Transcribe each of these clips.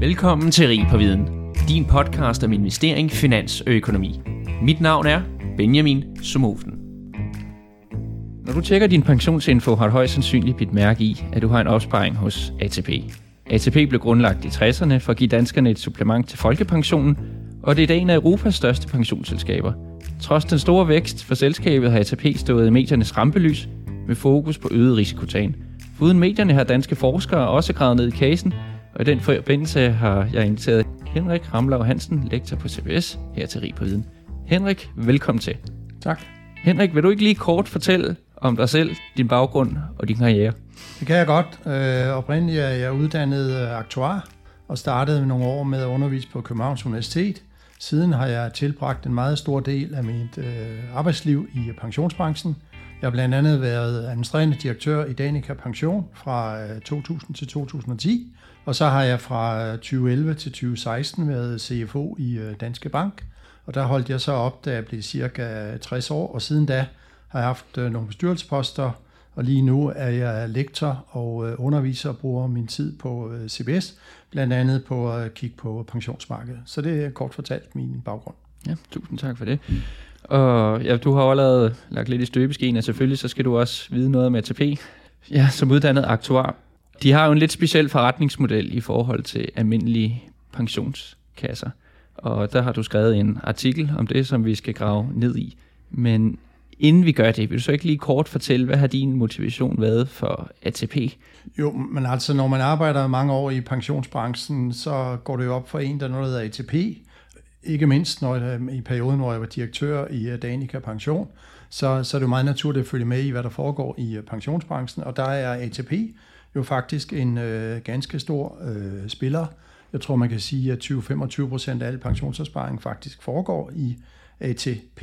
Velkommen til Rig på Viden, din podcast om investering, finans og økonomi. Mit navn er Benjamin Somofen. Når du tjekker din pensionsinfo, har du højst sandsynligt bidt mærke i, at du har en opsparing hos ATP. ATP blev grundlagt i 60'erne for at give danskerne et supplement til folkepensionen, og det er i dag en af Europas største pensionsselskaber. Trods den store vækst for selskabet har ATP stået i mediernes rampelys med fokus på øget risikotagen. Uden medierne har danske forskere også gravet ned i casen, og i den forbindelse har jeg inviteret Henrik Ramlau Hansen, lektor på CBS, her til Rig på Viden. Henrik, velkommen til. Tak. Henrik, vil du ikke lige kort fortælle om dig selv, din baggrund og din karriere? Det kan jeg godt. Øh, oprindeligt er jeg uddannet øh, aktuar og startede nogle år med at undervise på Københavns Universitet. Siden har jeg tilbragt en meget stor del af mit øh, arbejdsliv i pensionsbranchen. Jeg har blandt andet været administrerende direktør i Danica Pension fra øh, 2000 til 2010, og så har jeg fra øh, 2011 til 2016 været CFO i øh, Danske Bank, og der holdt jeg så op, da jeg blev cirka 60 år, og siden da har jeg haft nogle bestyrelsesposter, og lige nu er jeg lektor og underviser og bruger min tid på CBS, blandt andet på at kigge på pensionsmarkedet. Så det er kort fortalt min baggrund. Ja, tusind tak for det. Og ja, du har jo allerede lagt lidt i støbeskeen, og selvfølgelig så skal du også vide noget om ATP. Ja, som uddannet aktuar. De har jo en lidt speciel forretningsmodel i forhold til almindelige pensionskasser. Og der har du skrevet en artikel om det, som vi skal grave ned i. Men inden vi gør det, vil du så ikke lige kort fortælle, hvad har din motivation været for ATP? Jo, men altså når man arbejder mange år i pensionsbranchen, så går det jo op for en, der noget hedder ATP. Ikke mindst når jeg, i perioden, hvor jeg var direktør i øh, Danica Pension, så, så er det jo meget naturligt at følge med i, hvad der foregår i øh, pensionsbranchen. Og der er ATP jo faktisk en øh, ganske stor øh, spiller. Jeg tror, man kan sige, at 20-25 procent af al pensionsopsparing faktisk foregår i ATP.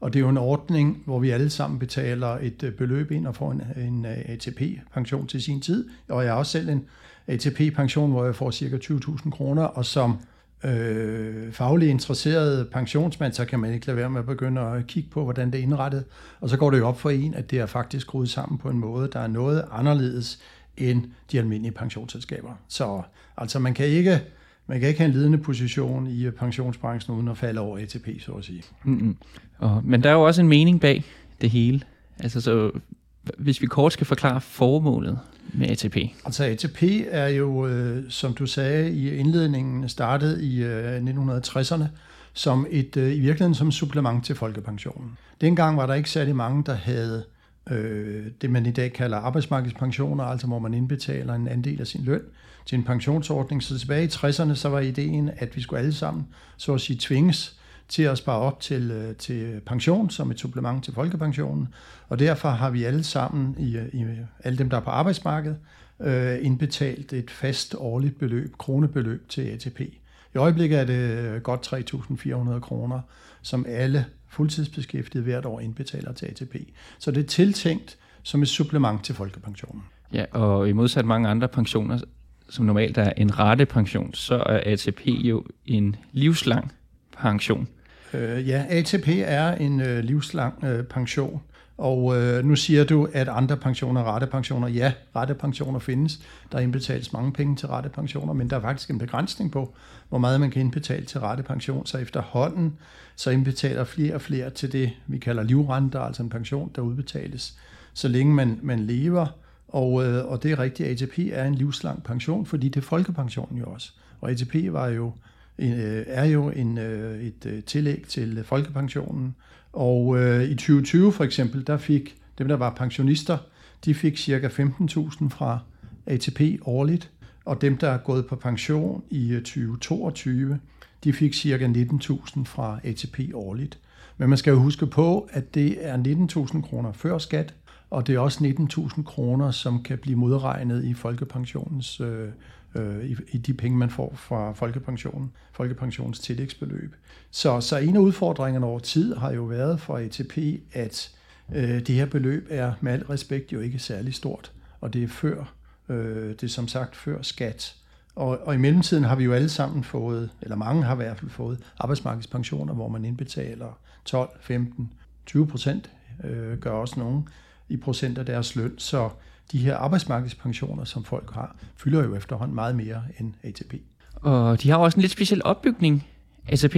Og det er jo en ordning, hvor vi alle sammen betaler et øh, beløb ind og får en, en ATP-pension til sin tid. Og jeg har også selv en ATP-pension, hvor jeg får ca. 20.000 kroner, og som øh, faglig interesseret pensionsmand, så kan man ikke lade være med at begynde at kigge på, hvordan det er indrettet. Og så går det jo op for en, at det er faktisk skruet sammen på en måde, der er noget anderledes end de almindelige pensionsselskaber. Så altså man kan ikke man kan ikke have en ledende position i øh, pensionsbranchen uden at falde over ATP, så at sige. Mm-hmm. Og, men der er jo også en mening bag det hele. Altså så, hvis vi kort skal forklare formålet med ATP. Altså ATP er jo, øh, som du sagde i indledningen, startet i øh, 1960'erne som et, øh, i virkeligheden som supplement til folkepensionen. Dengang var der ikke særlig mange, der havde øh, det, man i dag kalder arbejdsmarkedspensioner, altså hvor man indbetaler en andel af sin løn til en pensionsordning. Så tilbage i 60'erne, så var ideen, at vi skulle alle sammen, så at sige, tvinges til at spare op til, øh, til pension som et supplement til folkepensionen. Og derfor har vi alle sammen, i, i alle dem, der er på arbejdsmarkedet, øh, indbetalt et fast årligt beløb, kronebeløb til ATP. I øjeblikket er det øh, godt 3.400 kroner, som alle fuldtidsbeskæftigede hvert år indbetaler til ATP. Så det er tiltænkt som et supplement til folkepensionen. Ja, og i modsat mange andre pensioner, som normalt er en ratepension, så er ATP jo en livslang pension. Øh, ja, ATP er en øh, livslang øh, pension, og øh, nu siger du, at andre pensioner er rettepensioner. Ja, rettepensioner findes. Der indbetales mange penge til rettepensioner, men der er faktisk en begrænsning på, hvor meget man kan indbetale til rettepension. Så efterhånden, så indbetaler flere og flere til det, vi kalder livrenter, altså en pension, der udbetales, så længe man, man lever. Og, øh, og det er rigtigt, ATP er en livslang pension, fordi det er folkepensionen jo også. Og ATP var jo, øh, er jo en, øh, et øh, tillæg til folkepensionen, og øh, i 2020 for eksempel, der fik dem, der var pensionister, de fik ca. 15.000 fra ATP årligt, og dem, der er gået på pension i øh, 2022, de fik ca. 19.000 fra ATP årligt. Men man skal jo huske på, at det er 19.000 kroner før skat, og det er også 19.000 kroner, som kan blive modregnet i folkepensionens øh, øh, i, i de penge, man får fra folkepensionen, folkepensionens tillægsbeløb. Så, så en af udfordringerne over tid har jo været for ATP, at øh, det her beløb er med al respekt jo ikke særlig stort, og det er før, øh, det er som sagt før skat. Og, og i mellemtiden har vi jo alle sammen fået, eller mange har i hvert fald fået, arbejdsmarkedspensioner, hvor man indbetaler 12, 15, 20 procent, øh, gør også nogen i procent af deres løn. Så de her arbejdsmarkedspensioner, som folk har, fylder jo efterhånden meget mere end ATP. Og de har også en lidt speciel opbygning, ATP.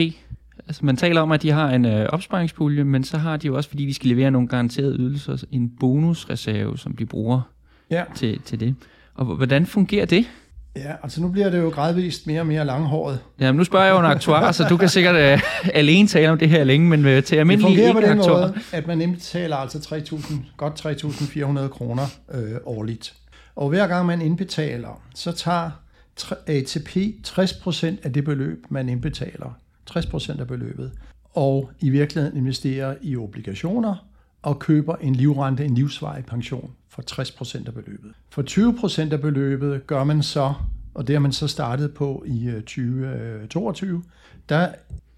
Altså man taler om, at de har en øh, opsparingspulje, men så har de jo også, fordi de skal levere nogle garanterede ydelser, en bonusreserve, som de bruger ja. til, til det. Og hvordan fungerer det? Ja, altså nu bliver det jo gradvist mere og mere langhåret. Ja, men nu spørger jeg jo en aktuar, så du kan sikkert uh, alene tale om det her længe, men uh, til almindelige Det fungerer på den aktuar. måde, at man indbetaler altså 3.000, godt 3.400 kroner øh, årligt. Og hver gang man indbetaler, så tager ATP 60% af det beløb, man indbetaler. 60% af beløbet. Og i virkeligheden investerer i obligationer og køber en livrente, en livsvarig pension for 60% af beløbet. For 20% af beløbet gør man så, og det har man så startet på i øh, 2022, øh, der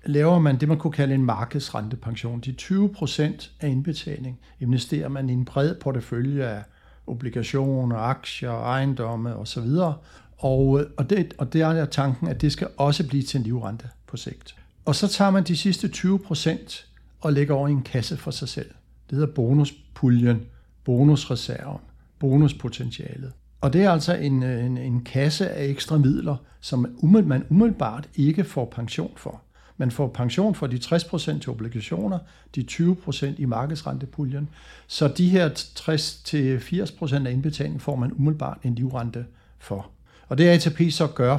laver man det, man kunne kalde en markedsrentepension. De 20% af indbetaling investerer man i en bred portefølje af obligationer, aktier, ejendomme osv. Og, øh, og, det, og det er tanken, at det skal også blive til en livrente på sigt. Og så tager man de sidste 20% og lægger over i en kasse for sig selv. Det hedder bonuspuljen, bonusreserven, bonuspotentialet. Og det er altså en, øh, en, en kasse af ekstra midler, som man umiddelbart ikke får pension for. Man får pension for de 60% til obligationer, de 20% i markedsrentepuljen. Så de her 60-80% af indbetalingen får man umiddelbart en livrente for. Og det ATP så gør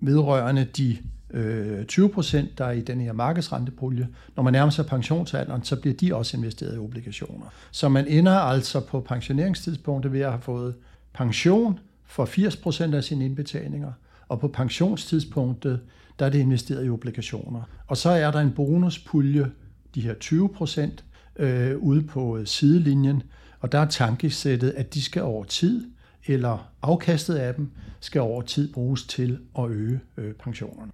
vedrørende de øh, 20 procent, der er i den her markedsrentepulje, når man nærmer sig pensionsalderen, så bliver de også investeret i obligationer. Så man ender altså på pensioneringstidspunktet ved at have fået pension for 80 procent af sine indbetalinger, og på pensionstidspunktet, der er det investeret i obligationer. Og så er der en bonuspulje, de her 20 procent, øh, ude på sidelinjen, og der er tankesættet, at de skal over tid, eller afkastet af dem, skal over tid bruges til at øge øh, pensionerne.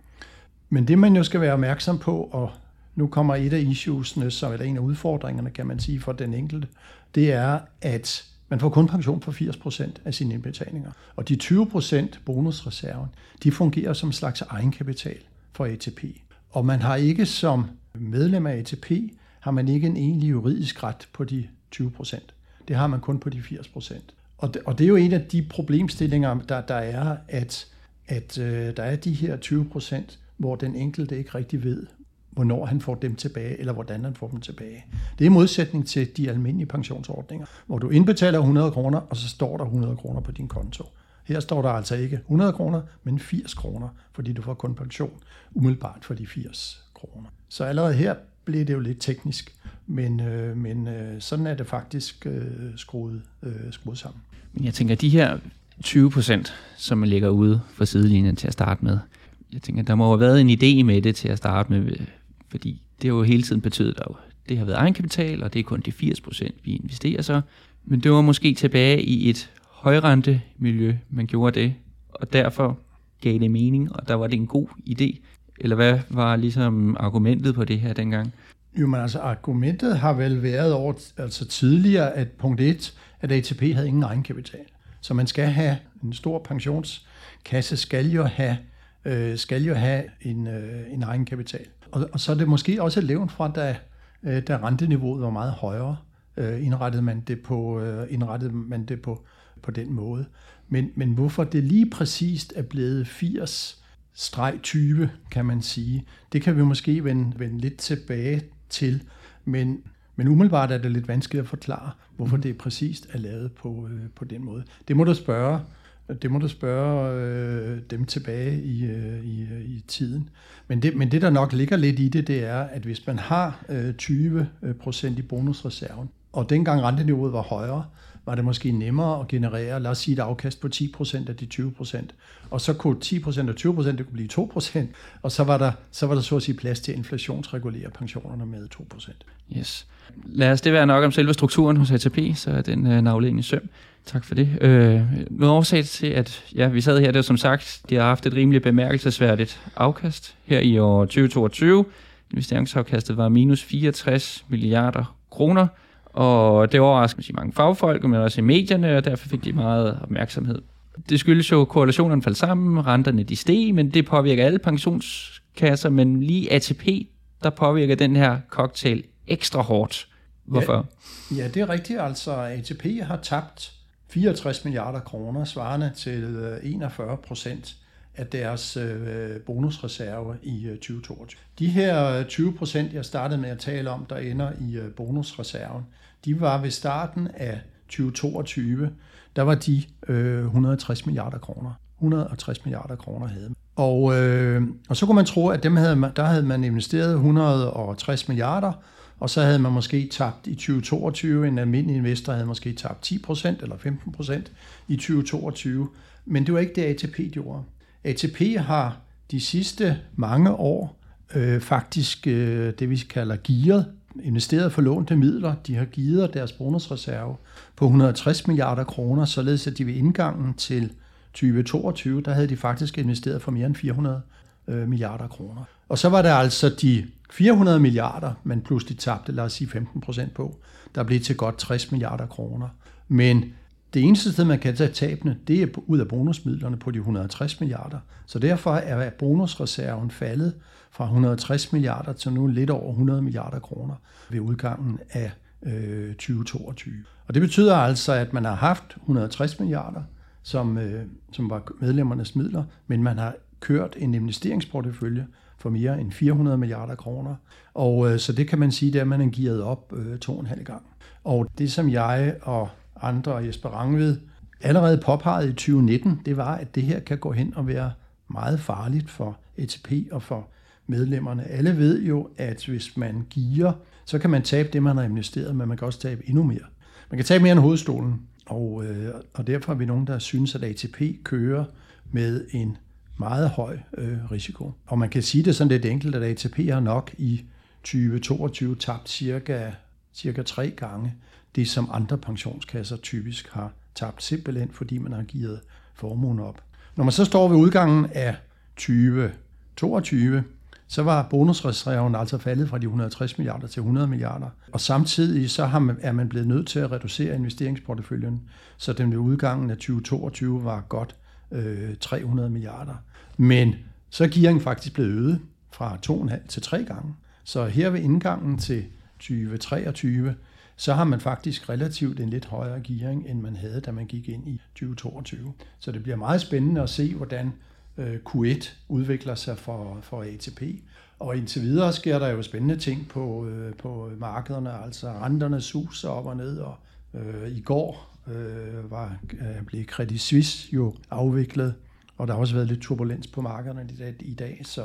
Men det man jo skal være opmærksom på, og nu kommer et af issuesne, som er en af udfordringerne, kan man sige, for den enkelte, det er, at man får kun pension for 80% af sine indbetalinger. Og de 20% bonusreserven, de fungerer som en slags egenkapital for ATP. Og man har ikke som medlem af ATP, har man ikke en egentlig juridisk ret på de 20%. Det har man kun på de 80%. Og det, og det er jo en af de problemstillinger, der, der er, at, at øh, der er de her 20%, hvor den enkelte ikke rigtig ved, hvornår han får dem tilbage, eller hvordan han får dem tilbage. Det er modsætning til de almindelige pensionsordninger, hvor du indbetaler 100 kroner, og så står der 100 kroner på din konto. Her står der altså ikke 100 kroner, men 80 kroner, fordi du får kun pension umiddelbart for de 80 kroner. Så allerede her blev det jo lidt teknisk, men, øh, men øh, sådan er det faktisk øh, skruet, øh, skruet sammen. Men jeg tænker, de her 20 procent, som man lægger ude for sidelinjen til at starte med, jeg tænker, der må have været en idé med det til at starte med, øh, fordi det har jo hele tiden betydet, at det har været egenkapital, og det er kun de 80 procent, vi investerer så. Men det var måske tilbage i et højrente miljø, man gjorde det, og derfor gav det mening, og der var det en god idé. Eller hvad var ligesom argumentet på det her dengang? Jo, men altså argumentet har vel været over, altså tidligere, at punkt 1, at ATP havde ingen egenkapital. Så man skal have en stor pensionskasse, skal jo have, øh, skal jo have en, øh, en egenkapital. Og, og så er det måske også levende fra, da, øh, da renteniveauet var meget højere, øh, indrettede man det på, øh, indrettede man det på, på den måde. Men, men hvorfor det lige præcist er blevet 80 streg 20, kan man sige, det kan vi måske vende, vende lidt tilbage til. Men, men umiddelbart er det lidt vanskeligt at forklare, hvorfor mm. det præcist er lavet på, øh, på den måde. Det må du spørge, det må du spørge øh, dem tilbage i, øh, i, øh, i tiden. Men det, men det, der nok ligger lidt i det, det er, at hvis man har øh, 20 øh, procent i bonusreserven, og dengang renteniveauet var højere, var det måske nemmere at generere, lad os sige et afkast på 10% af de 20%. Og så kunne 10% af 20%, det kunne blive 2%, og så var der, så var der så at sige plads til at inflationsregulere pensionerne med 2%. Yes. Lad os det være nok om selve strukturen hos ATP, så er den øh, navlen i søm. Tak for det. Øh, noget årsag til, at ja, vi sad her, det er som sagt, de har haft et rimelig bemærkelsesværdigt afkast her i år 2022. Investeringsafkastet var minus 64 milliarder kroner, og det overrasker sig mange fagfolk, men også i medierne, og derfor fik de meget opmærksomhed. Det skyldes jo, at korrelationerne faldt sammen, renterne de steg, men det påvirker alle pensionskasser, men lige ATP, der påvirker den her cocktail ekstra hårdt. Hvorfor? Ja, ja, det er rigtigt. Altså, ATP har tabt 64 milliarder kroner, svarende til øh, 41 procent af deres øh, bonusreserve i øh, 2022. De her 20 procent, jeg startede med at tale om, der ender i bonusreserven, de var ved starten af 2022, der var de 160 milliarder kroner. 160 milliarder kroner havde og, øh, og så kunne man tro, at dem havde, der havde man investeret 160 milliarder, og så havde man måske tabt i 2022, en almindelig investor havde måske tabt 10% eller 15% i 2022, men det var ikke det, ATP gjorde. ATP har de sidste mange år øh, faktisk øh, det, vi kalder gearet, investeret for lånte midler. De har givet deres bonusreserve på 160 milliarder kroner, således at de ved indgangen til 2022, der havde de faktisk investeret for mere end 400 øh, milliarder kroner. Og så var der altså de 400 milliarder, man pludselig tabte, lad os sige 15 procent på, der blev til godt 60 milliarder kroner. Men det eneste sted, man kan tage tabene, det er ud af bonusmidlerne på de 160 milliarder. Så derfor er bonusreserven faldet fra 160 milliarder til nu lidt over 100 milliarder kroner ved udgangen af øh, 2022. Og det betyder altså, at man har haft 160 milliarder, som, øh, som var medlemmernes midler, men man har kørt en investeringsportefølje for mere end 400 milliarder kroner. Og øh, så det kan man sige, det er, at man er gearet op øh, to og en halv gang. Og det, som jeg og andre og Jesper Rangved allerede påpegede i 2019, det var, at det her kan gå hen og være meget farligt for ATP og for medlemmerne. Alle ved jo, at hvis man giver, så kan man tabe det, man har investeret, men man kan også tabe endnu mere. Man kan tabe mere end hovedstolen. Og, øh, og derfor er vi nogen, der synes, at ATP kører med en meget høj øh, risiko. Og man kan sige det sådan lidt enkelt, at ATP har nok i 2022 tabt cirka, cirka tre gange det, som andre pensionskasser typisk har tabt, simpelthen fordi man har givet formuen op. Når man så står ved udgangen af 2022, så var bonusreserven altså faldet fra de 160 milliarder til 100 milliarder. Og samtidig så har man, er man blevet nødt til at reducere investeringsporteføljen, så den ved udgangen af 2022 var godt øh, 300 milliarder. Men så er gearing faktisk blevet øget fra 2,5 til 3 gange. Så her ved indgangen til 2023, så har man faktisk relativt en lidt højere gearing, end man havde, da man gik ind i 2022. Så det bliver meget spændende at se, hvordan øh, Q1 udvikler sig for, for ATP. Og indtil videre sker der jo spændende ting på, øh, på markederne, altså renterne suser op og ned, og øh, i går øh, var, øh, blev Credit Suisse jo afviklet, og der har også været lidt turbulens på markederne i dag, så,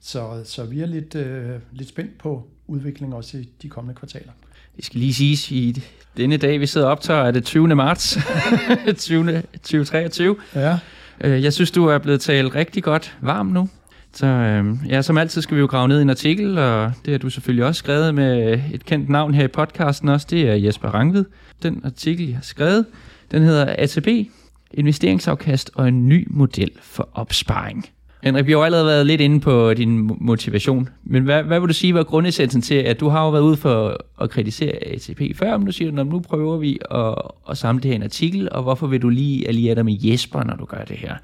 så, så vi er lidt, øh, lidt spændt på udviklingen også i de kommende kvartaler. Det skal lige siges, i denne dag, vi sidder og optager, er det 20. marts 20, 2023. Ja. Øh, jeg synes, du er blevet talt rigtig godt varm nu. Så øh, ja, som altid skal vi jo grave ned i en artikel, og det har du selvfølgelig også skrevet med et kendt navn her i podcasten også, det er Jesper Rangvid. Den artikel, jeg har skrevet, den hedder ATB, investeringsafkast og en ny model for opsparing. Henrik, vi har jo allerede været lidt inde på din motivation, men hvad, hvad vil du sige var grundessensen til, at du har jo været ude for at kritisere ATP før, men du siger, at nu prøver vi at, at samle det her en artikel, og hvorfor vil du lige alliere dig med Jesper, når du gør det her?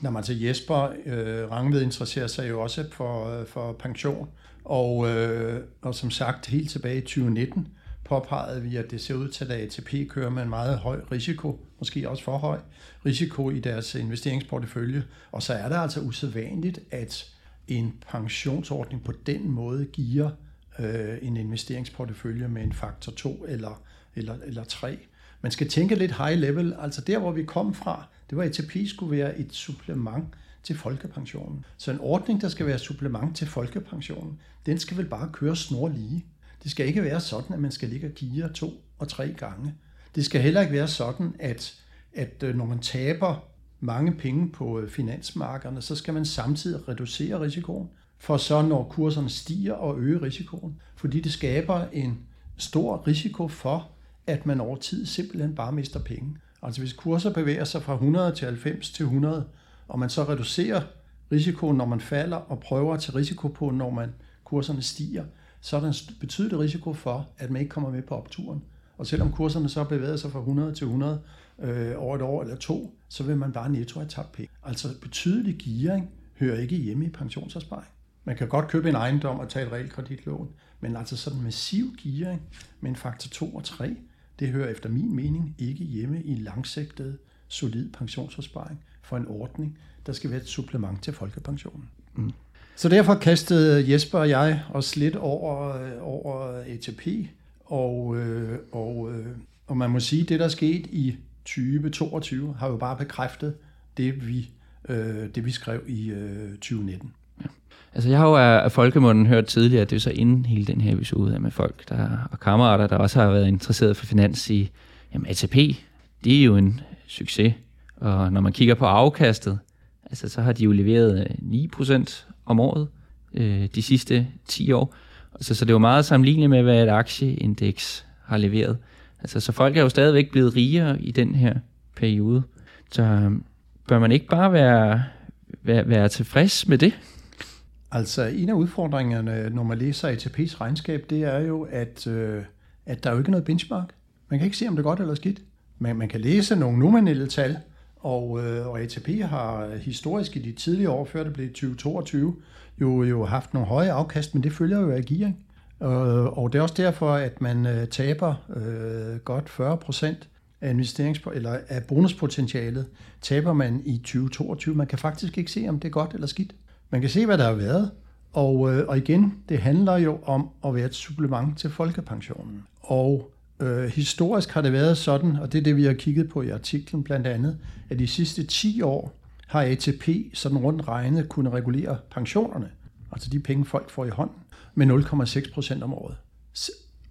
Når man til altså, Jesper øh, Rangved interesserer sig jo også for, øh, for pension, og, øh, og som sagt helt tilbage i 2019, påpegede vi, at det ser ud til, at ATP kører med en meget høj risiko, måske også for høj risiko i deres investeringsportefølje. Og så er det altså usædvanligt, at en pensionsordning på den måde giver øh, en investeringsportefølje med en faktor 2 eller, eller, eller 3. Man skal tænke lidt high level, altså der, hvor vi kom fra, det var, ATP skulle være et supplement til folkepensionen. Så en ordning, der skal være supplement til folkepensionen, den skal vel bare køre snor lige. Det skal ikke være sådan, at man skal ligge og geare to og tre gange. Det skal heller ikke være sådan, at, at øh, når man taber mange penge på øh, finansmarkederne, så skal man samtidig reducere risikoen, for så når kurserne stiger og øge risikoen. Fordi det skaber en stor risiko for, at man over tid simpelthen bare mister penge. Altså hvis kurser bevæger sig fra 100 til 90 til 100, og man så reducerer risikoen, når man falder, og prøver at tage risiko på, når man kurserne stiger, så er der en betydelig risiko for, at man ikke kommer med på opturen. Og selvom kurserne så bevæger sig fra 100 til 100 øh, over et år eller to, så vil man bare netto have tabt penge. Altså betydelig gearing hører ikke hjemme i pensionsopsparing. Man kan godt købe en ejendom og tage et realkreditlån, men altså sådan en massiv gearing med en faktor 2 og 3, det hører efter min mening ikke hjemme i en langsigtet, solid pensionsopsparing. for en ordning, der skal være et supplement til folkepensionen. Mm. Så derfor kastede Jesper og jeg os lidt over, øh, over ATP, og, øh, og, øh, og man må sige, at det, der er sket i 2022, har jo bare bekræftet det, vi, øh, det, vi skrev i øh, 2019. Ja. Altså jeg har jo af folkemunden hørt tidligere, at det er så inden hele den her episode med folk der, og kammerater, der også har været interesseret for finans i, jamen ATP, det er jo en succes. Og når man kigger på afkastet, altså så har de jo leveret øh, 9% om året øh, de sidste 10 år. Altså, så det er jo meget sammenligneligt med, hvad et aktieindeks har leveret. Altså, så folk er jo stadigvæk blevet rigere i den her periode. Så øhm, bør man ikke bare være, være, være tilfreds med det? Altså, en af udfordringerne, når man læser ATP's regnskab, det er jo, at, øh, at der er jo ikke noget benchmark. Man kan ikke se, om det er godt eller skidt. Men man kan læse nogle nominelle tal, og, øh, og ATP har øh, historisk i de tidlige år, før det blev 2022, jo, jo haft nogle høje afkast, men det følger jo af gearing. Og, og det er også derfor, at man øh, taber øh, godt 40 procent af, investerings eller af bonuspotentialet, taber man i 2022. Man kan faktisk ikke se, om det er godt eller skidt. Man kan se, hvad der har været. Og, øh, og igen, det handler jo om at være et supplement til folkepensionen. Og øh, historisk har det været sådan, og det er det, vi har kigget på i artiklen blandt andet, at de sidste 10 år har ATP sådan rundt regnet kunne regulere pensionerne, altså de penge, folk får i hånden, med 0,6 procent om året.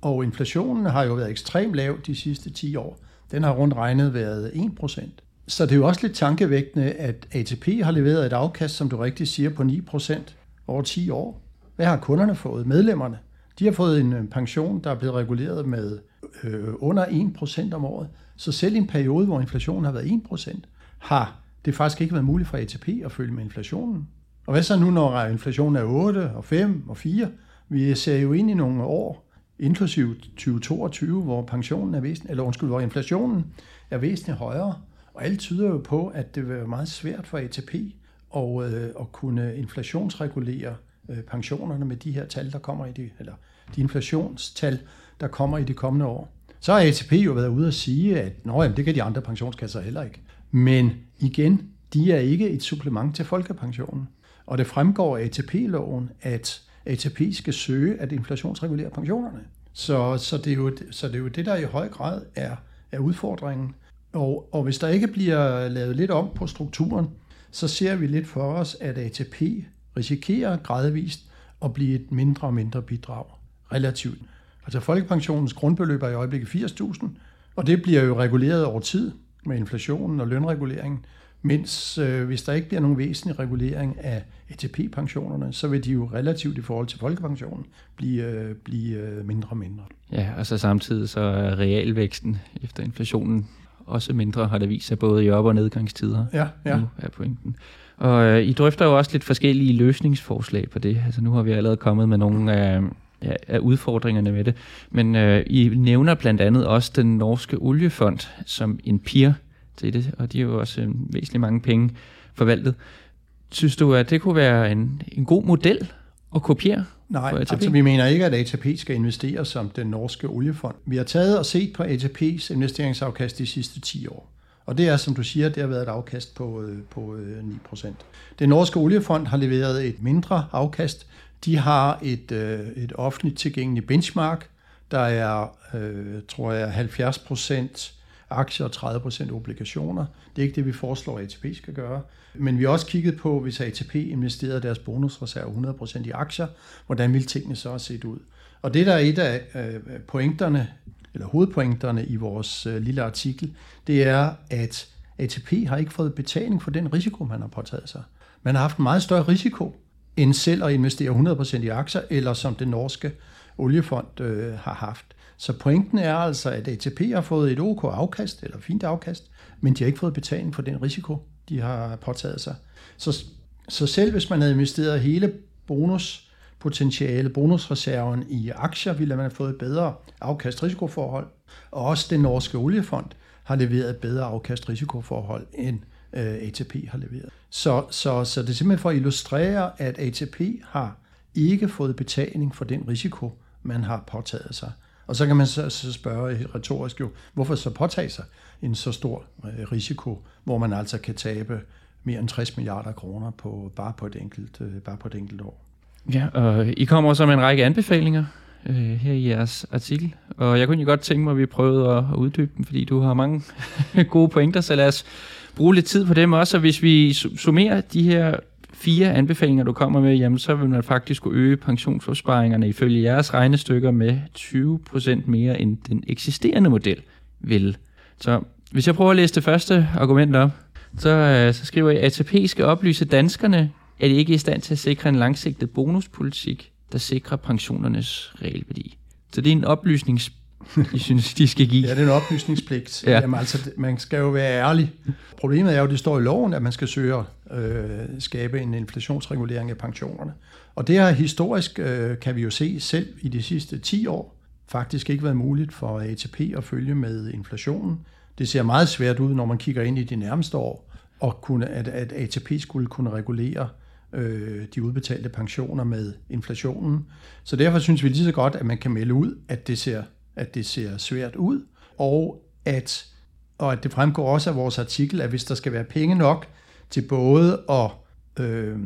Og inflationen har jo været ekstremt lav de sidste 10 år. Den har rundt regnet været 1 procent. Så det er jo også lidt tankevækkende, at ATP har leveret et afkast, som du rigtig siger, på 9 procent over 10 år. Hvad har kunderne fået? Medlemmerne. De har fået en øh, pension, der er blevet reguleret med øh, under 1 procent om året. Så selv i en periode, hvor inflationen har været 1%, har det faktisk ikke været muligt for ATP at følge med inflationen. Og hvad så nu, når inflationen er 8 og 5 og 4? Vi ser jo ind i nogle år, inklusiv 2022, hvor pensionen er væsentligt, eller undskyld, hvor inflationen er væsentligt højere. Og alt tyder jo på, at det vil være meget svært for ATP at, øh, at kunne inflationsregulere øh, pensionerne med de her tal, der kommer i de, eller de inflationstal, der kommer i de kommende år. Så har ATP jo været ude at sige, at Nå, jamen, det kan de andre pensionskasser heller ikke. Men igen, de er ikke et supplement til folkepensionen. Og det fremgår af ATP-loven, at ATP skal søge at inflationsregulere pensionerne. Så, så, det er jo, så det er jo det, der i høj grad er, er udfordringen. Og, og hvis der ikke bliver lavet lidt om på strukturen, så ser vi lidt for os, at ATP risikerer gradvist at blive et mindre og mindre bidrag relativt. Altså folkepensionens grundbeløb er i øjeblikket 80.000, og det bliver jo reguleret over tid med inflationen og lønreguleringen. Mens øh, hvis der ikke bliver nogen væsentlig regulering af ATP-pensionerne, så vil de jo relativt i forhold til folkepensionen blive, øh, blive øh, mindre og mindre. Ja, og så samtidig så er realvæksten efter inflationen også mindre, har det vist sig både i op- og nedgangstider. Ja, ja. Nu er pointen. Og øh, I drøfter jo også lidt forskellige løsningsforslag på det. Altså nu har vi allerede kommet med nogle af, ja, af udfordringerne med det. Men øh, I nævner blandt andet også den norske oliefond som en peer til det, og de har jo også øh, væsentligt mange penge forvaltet. Synes du, at det kunne være en, en god model at kopiere? Nej, altså vi mener ikke, at ATP skal investere som den norske oliefond. Vi har taget og set på ATP's investeringsafkast de sidste 10 år. Og det er, som du siger, det har været et afkast på, øh, på øh, 9%. Den norske oliefond har leveret et mindre afkast. De har et, øh, et offentligt tilgængeligt benchmark, der er, øh, tror jeg, 70 procent aktier og 30% obligationer. Det er ikke det, vi foreslår, at ATP skal gøre. Men vi har også kigget på, hvis ATP investerede deres bonusreserve 100% i aktier, hvordan ville tingene så have set ud? Og det, der er et af øh, pointerne, eller hovedpointerne i vores øh, lille artikel, det er, at ATP har ikke fået betaling for den risiko, man har påtaget sig. Man har haft en meget større risiko, end selv at investere 100% i aktier, eller som den norske oliefond øh, har haft. Så pointen er altså, at ATP har fået et OK afkast, eller fint afkast, men de har ikke fået betaling for den risiko, de har påtaget sig. Så, så selv hvis man havde investeret hele bonus potentiale, bonusreserven i aktier, ville man have fået et bedre afkast-risikoforhold. Og også den norske oliefond har leveret et bedre afkast-risikoforhold, end øh, ATP har leveret. Så, så, så det er simpelthen for at illustrere, at ATP har ikke fået betaling for den risiko, man har påtaget sig. Og så kan man så, så spørge retorisk jo, hvorfor så påtage sig en så stor øh, risiko, hvor man altså kan tabe mere end 60 milliarder kroner på, bare, på et enkelt, øh, bare på et enkelt år. Ja, og I kommer så med en række anbefalinger øh, her i jeres artikel, og jeg kunne jo godt tænke mig, at vi prøvede at uddybe dem, fordi du har mange gode pointer, så lad os bruge lidt tid på dem også, og hvis vi summerer de her fire anbefalinger, du kommer med, jamen så vil man faktisk kunne øge pensionsopsparingerne ifølge jeres regnestykker med 20% mere end den eksisterende model vil. Så hvis jeg prøver at læse det første argument op, så, øh, så skriver jeg, at ATP skal oplyse danskerne, at de ikke er i stand til at sikre en langsigtet bonuspolitik, der sikrer pensionernes realværdi. Så det er en oplysnings de synes, de skal give. Ja, det er en oplysningspligt. Ja. Jamen, altså, man skal jo være ærlig. Problemet er jo, at det står i loven, at man skal søge at øh, skabe en inflationsregulering af pensionerne. Og det har historisk, øh, kan vi jo se selv i de sidste 10 år, faktisk ikke været muligt for ATP at følge med inflationen. Det ser meget svært ud, når man kigger ind i de nærmeste år, og kunne, at, at ATP skulle kunne regulere øh, de udbetalte pensioner med inflationen. Så derfor synes vi lige så godt, at man kan melde ud, at det ser at det ser svært ud, og at, og at det fremgår også af vores artikel, at hvis der skal være penge nok til både at øh,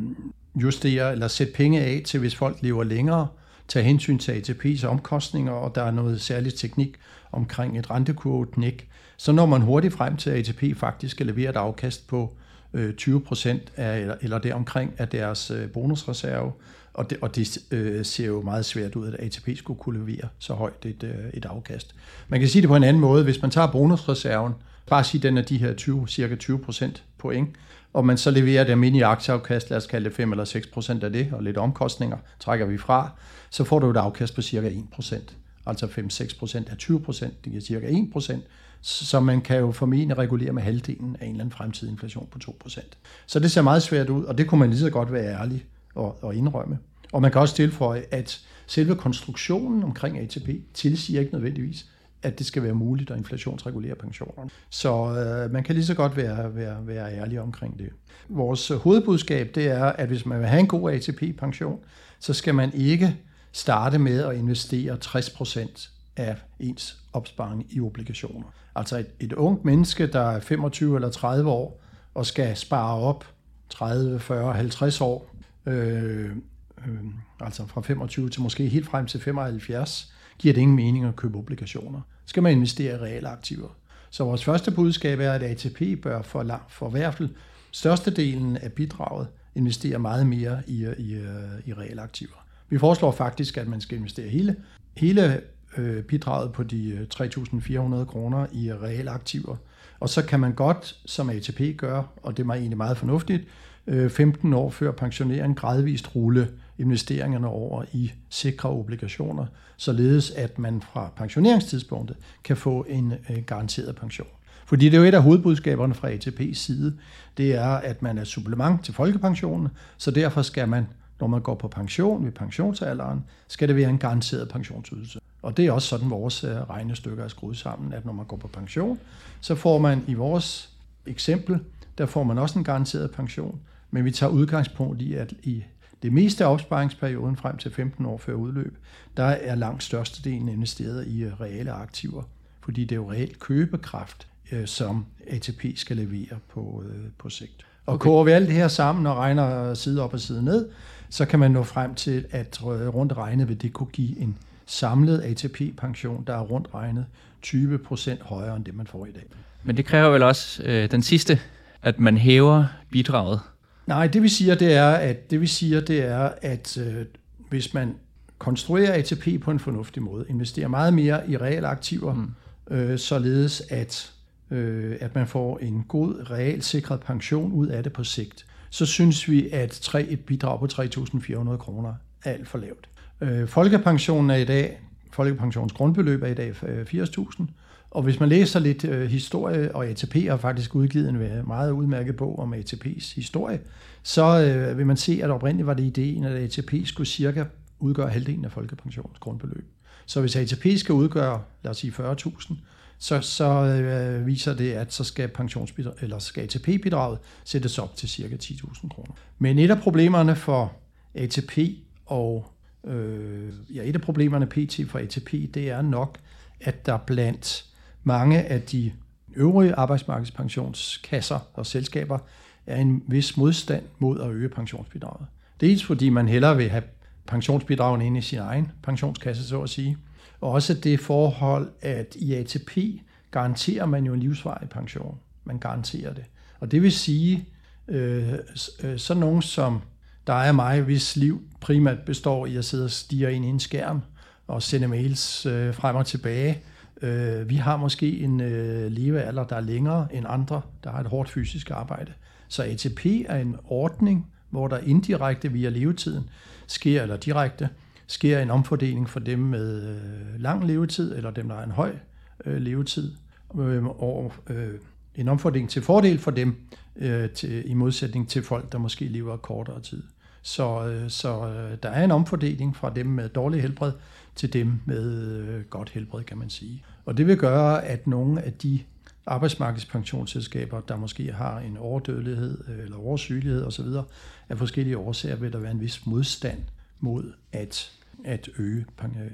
justere eller sætte penge af til, hvis folk lever længere, tage hensyn til ATP's omkostninger, og der er noget særlig teknik omkring et rentekurve-knæk, så når man hurtigt frem til, at ATP faktisk skal levere et afkast på Øh, 20 procent af, eller, eller deromkring af deres øh, bonusreserve, og det, og det øh, ser jo meget svært ud, at ATP skulle kunne levere så højt et, øh, et afkast. Man kan sige det på en anden måde. Hvis man tager bonusreserven, bare sige, den er de her 20, cirka 20 procent point, og man så leverer det almindelige aktieafkast, lad os kalde det 5 eller 6 procent af det, og lidt omkostninger trækker vi fra, så får du et afkast på cirka 1 procent. Altså 5-6 procent af 20 procent, det giver cirka 1 procent. Så man kan jo formentlig regulere med halvdelen af en eller anden fremtidig inflation på 2%. Så det ser meget svært ud, og det kunne man lige så godt være ærlig og, og indrømme. Og man kan også tilføje, at selve konstruktionen omkring ATP tilsiger ikke nødvendigvis, at det skal være muligt at inflationsregulere pensionerne. Så øh, man kan lige så godt være, være, være ærlig omkring det. Vores hovedbudskab det er, at hvis man vil have en god ATP-pension, så skal man ikke starte med at investere 60% af ens opsparing i obligationer. Altså et, et ungt menneske, der er 25 eller 30 år og skal spare op 30, 40, 50 år, øh, øh, altså fra 25 til måske helt frem til 75, giver det ingen mening at købe obligationer. Skal man investere i reelle aktiver. Så vores første budskab er, at ATP bør for, lang, for hvert fald størstedelen af bidraget investere meget mere i, i, øh, i reelle aktiver. Vi foreslår faktisk, at man skal investere hele, hele øh, bidraget på de øh, 3.400 kroner i reelle aktiver. Og så kan man godt, som ATP gør, og det er egentlig meget fornuftigt, øh, 15 år før pensionering gradvist rulle investeringerne over i sikre obligationer, således at man fra pensioneringstidspunktet kan få en øh, garanteret pension. Fordi det er jo et af hovedbudskaberne fra ATP's side, det er, at man er supplement til folkepensionen, så derfor skal man, når man går på pension ved pensionsalderen, skal det være en garanteret pensionsydelse. Og det er også sådan, vores øh, regnestykker er skruet sammen, at når man går på pension, så får man i vores eksempel, der får man også en garanteret pension, men vi tager udgangspunkt i, at i det meste af opsparingsperioden frem til 15 år før udløb, der er langt størstedelen investeret i øh, reale aktiver, fordi det er jo reelt købekraft, øh, som ATP skal levere på, på sigt. Og okay. koger vi alt det her sammen og regner side op og side ned, så kan man nå frem til, at rundt regnet vil det kunne give en samlet ATP-pension, der er rundt regnet 20 procent højere end det, man får i dag. Men det kræver vel også øh, den sidste, at man hæver bidraget Nej, det vi siger, det er, at, det vi siger, det er, at øh, hvis man konstruerer ATP på en fornuftig måde, investerer meget mere i reelle aktiver, mm. øh, således at, øh, at man får en god, reelt sikret pension ud af det på sigt, så synes vi, at tre, et bidrag på 3.400 kroner er alt for lavt. Øh, folkepensionen er i dag, folkepensionens grundbeløb er i dag øh, 80.000, og hvis man læser lidt øh, historie, og ATP har faktisk udgivet en øh, meget udmærket bog om ATP's historie, så øh, vil man se, at oprindeligt var det ideen, at ATP skulle cirka udgøre halvdelen af folkepensionens grundbeløb. Så hvis ATP skal udgøre, lad os sige 40.000, så, så øh, viser det, at så skal, eller skal ATP-bidraget sættes op til cirka 10.000 kroner. Men et af problemerne for ATP og Øh, ja, et af problemerne pt. for ATP, det er nok, at der blandt mange af de øvrige arbejdsmarkedspensionskasser og selskaber er en vis modstand mod at øge pensionsbidraget. Dels fordi man hellere vil have pensionsbidragene ind i sin egen pensionskasse, så at sige. Og også det forhold, at i ATP garanterer man jo en livsvarig pension. Man garanterer det. Og det vil sige, øh, øh, sådan nogen som der er mig, hvis liv primært består i at sidde og stige ind i en skærm og sende mails øh, frem og tilbage. Øh, vi har måske en øh, levealder, der er længere end andre, der har et hårdt fysisk arbejde. Så ATP er en ordning, hvor der indirekte via levetiden sker, eller direkte, sker en omfordeling for dem med øh, lang levetid, eller dem, der har en høj øh, levetid, øh, og øh, en omfordeling til fordel for dem, øh, til, i modsætning til folk, der måske lever kortere tid. Så, øh, så øh, der er en omfordeling fra dem med dårlig helbred til dem med øh, godt helbred, kan man sige. Og det vil gøre, at nogle af de arbejdsmarkedspensionsselskaber, der måske har en overdødelighed eller oversygelighed osv., af forskellige årsager vil der være en vis modstand mod at, at øge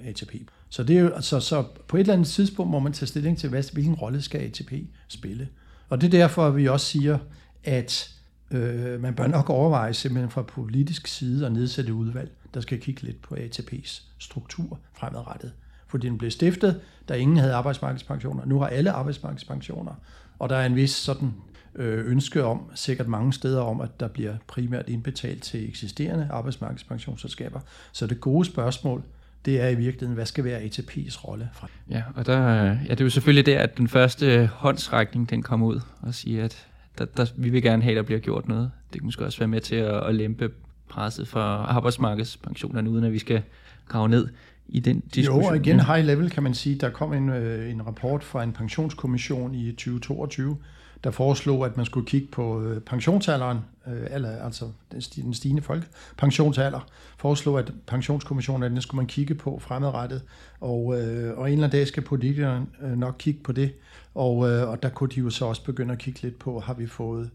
ATP. Så, det er jo, altså, så på et eller andet tidspunkt må man tage stilling til, hvad, hvilken rolle skal ATP spille. Og det er derfor, at vi også siger, at øh, man bør nok overveje simpelthen fra politisk side at nedsætte udvalg, der skal kigge lidt på ATP's struktur fremadrettet. Fordi den blev stiftet, da ingen havde arbejdsmarkedspensioner. Nu har alle arbejdsmarkedspensioner, og der er en vis sådan øh, ønske om, sikkert mange steder om, at der bliver primært indbetalt til eksisterende arbejdsmarkedspensionsselskaber. Så det gode spørgsmål, det er i virkeligheden, hvad skal være ATP's rolle? Fra? Ja, og der, ja, det er jo selvfølgelig der, at den første håndsrækning, den kommer ud og siger, at der, der, vi vil gerne have, at der bliver gjort noget. Det kan måske også være med til at, at lempe presset for arbejdsmarkedspensionerne, uden at vi skal grave ned i den diskussion. Jo, og igen high level kan man sige, der kom en, øh, en rapport fra en pensionskommission i 2022, der foreslog, at man skulle kigge på øh, pensionsalderen, øh, altså den stigende folk, pensionsalder, foreslog, at pensionskommissionen, den skulle man kigge på fremadrettet, og, øh, og en eller anden dag skal politikerne nok kigge på det, og, og der kunne de jo så også begynde at kigge lidt på, har vi fået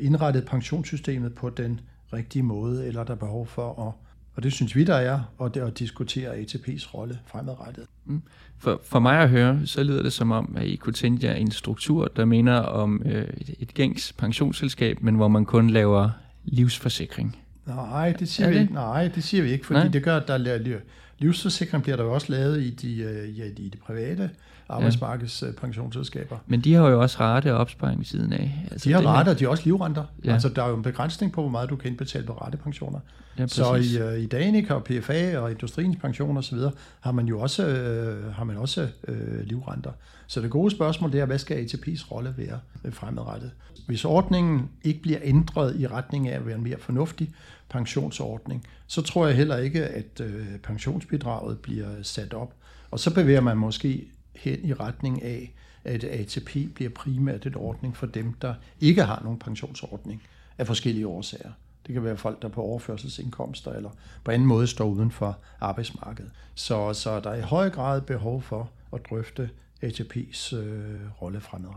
indrettet pensionssystemet på den rigtige måde, eller er der behov for at og det synes vi, der er, og det at diskutere ATP's rolle fremadrettet. Mm. For, for mig at høre, så lyder det som om, at I kunne tænke jer en struktur, der minder om øh, et, et gængs pensionsselskab, men hvor man kun laver livsforsikring. Nej, det siger, det? vi ikke. Nej, det siger vi ikke, fordi Nej. det gør, at der livsforsikring bliver der jo også lavet i de, øh, ja, i de private arbejdsmarkedspensionsselskaber. Men de har jo også rate og opsparing ved siden af. Altså de har rate, og de har også livrenter. Ja. Altså, der er jo en begrænsning på, hvor meget du kan indbetale på ratepensioner. Ja, så i, uh, i Danica og PFA og Industriens pensioner osv., har man jo også, uh, har man også uh, livrenter. Så det gode spørgsmål det er, hvad skal ATP's rolle være fremadrettet? Hvis ordningen ikke bliver ændret i retning af at være en mere fornuftig pensionsordning, så tror jeg heller ikke, at uh, pensionsbidraget bliver sat op. Og så bevæger man måske hen i retning af, at ATP bliver primært et ordning for dem, der ikke har nogen pensionsordning af forskellige årsager. Det kan være folk, der på overførselsindkomster eller på anden måde står uden for arbejdsmarkedet. Så, så der er i høj grad behov for at drøfte ATP's øh, rolle fremad.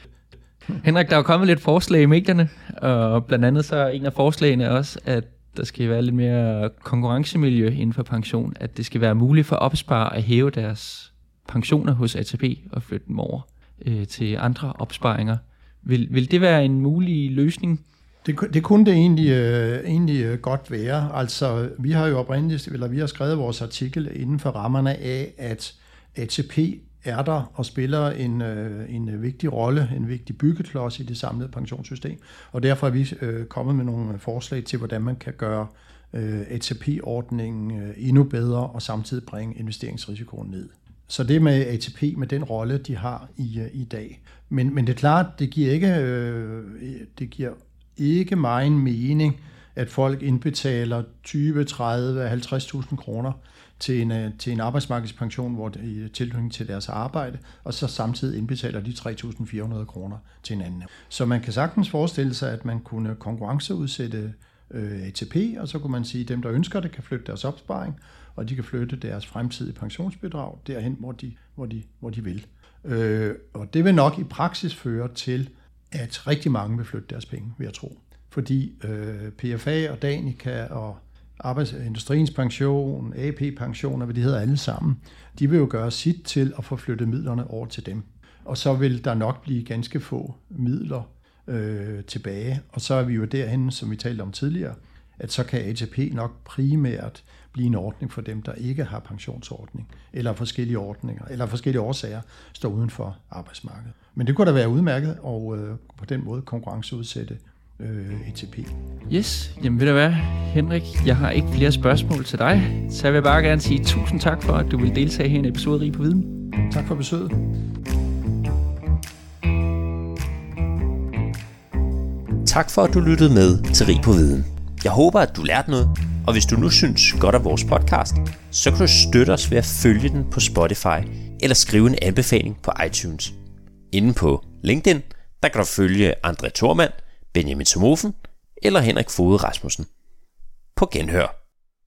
Henrik, der er jo kommet lidt forslag i medierne, og blandt andet så er en af forslagene også, at der skal være lidt mere konkurrencemiljø inden for pension, at det skal være muligt for opspar at hæve deres pensioner hos ATP og flytte dem over øh, til andre opsparinger. Vil, vil det være en mulig løsning? Det, det kunne det egentlig, øh, egentlig øh, godt være. Altså, vi har jo oprindeligt, eller vi har skrevet vores artikel inden for rammerne af, at ATP er der og spiller en, øh, en vigtig rolle, en vigtig byggeklods i det samlede pensionssystem. Og derfor er vi øh, kommet med nogle forslag til, hvordan man kan gøre øh, ATP-ordningen øh, endnu bedre og samtidig bringe investeringsrisikoen ned. Så det med ATP, med den rolle, de har i, øh, i dag. Men, men det er klart, det giver ikke, øh, det giver ikke meget mening, at folk indbetaler 20, 30, 50.000 kroner til en, øh, til en arbejdsmarkedspension, hvor det, i øh, tilknytning til deres arbejde, og så samtidig indbetaler de 3.400 kroner til en anden. Så man kan sagtens forestille sig, at man kunne konkurrenceudsætte øh, ATP, og så kunne man sige, at dem, der ønsker det, kan flytte deres opsparing, og de kan flytte deres fremtidige pensionsbidrag derhen, hvor de, hvor de, hvor de vil. Øh, og det vil nok i praksis føre til, at rigtig mange vil flytte deres penge, vil jeg tro. Fordi øh, PFA og Danica og Arbejdsindustriens pension, AP-pensioner, hvad de hedder alle sammen, de vil jo gøre sit til at få flyttet midlerne over til dem. Og så vil der nok blive ganske få midler øh, tilbage. Og så er vi jo derhen, som vi talte om tidligere, at så kan ATP nok primært blive en ordning for dem, der ikke har pensionsordning, eller forskellige ordninger, eller forskellige årsager står uden for arbejdsmarkedet. Men det kunne da være udmærket, og øh, på den måde konkurrenceudsætte øh, ATP. Yes, jamen ved du hvad, Henrik, jeg har ikke flere spørgsmål til dig, så jeg vil bare gerne sige tusind tak for, at du vil deltage her i en episode Rig på Viden. Tak for besøget. Tak for, at du lyttede med til Rig på Viden. Jeg håber, at du lærte noget, og hvis du nu synes godt af vores podcast, så kan du støtte os ved at følge den på Spotify eller skrive en anbefaling på iTunes. Inden på LinkedIn, der kan du følge André Thormand, Benjamin Somofen eller Henrik Fode Rasmussen. På genhør.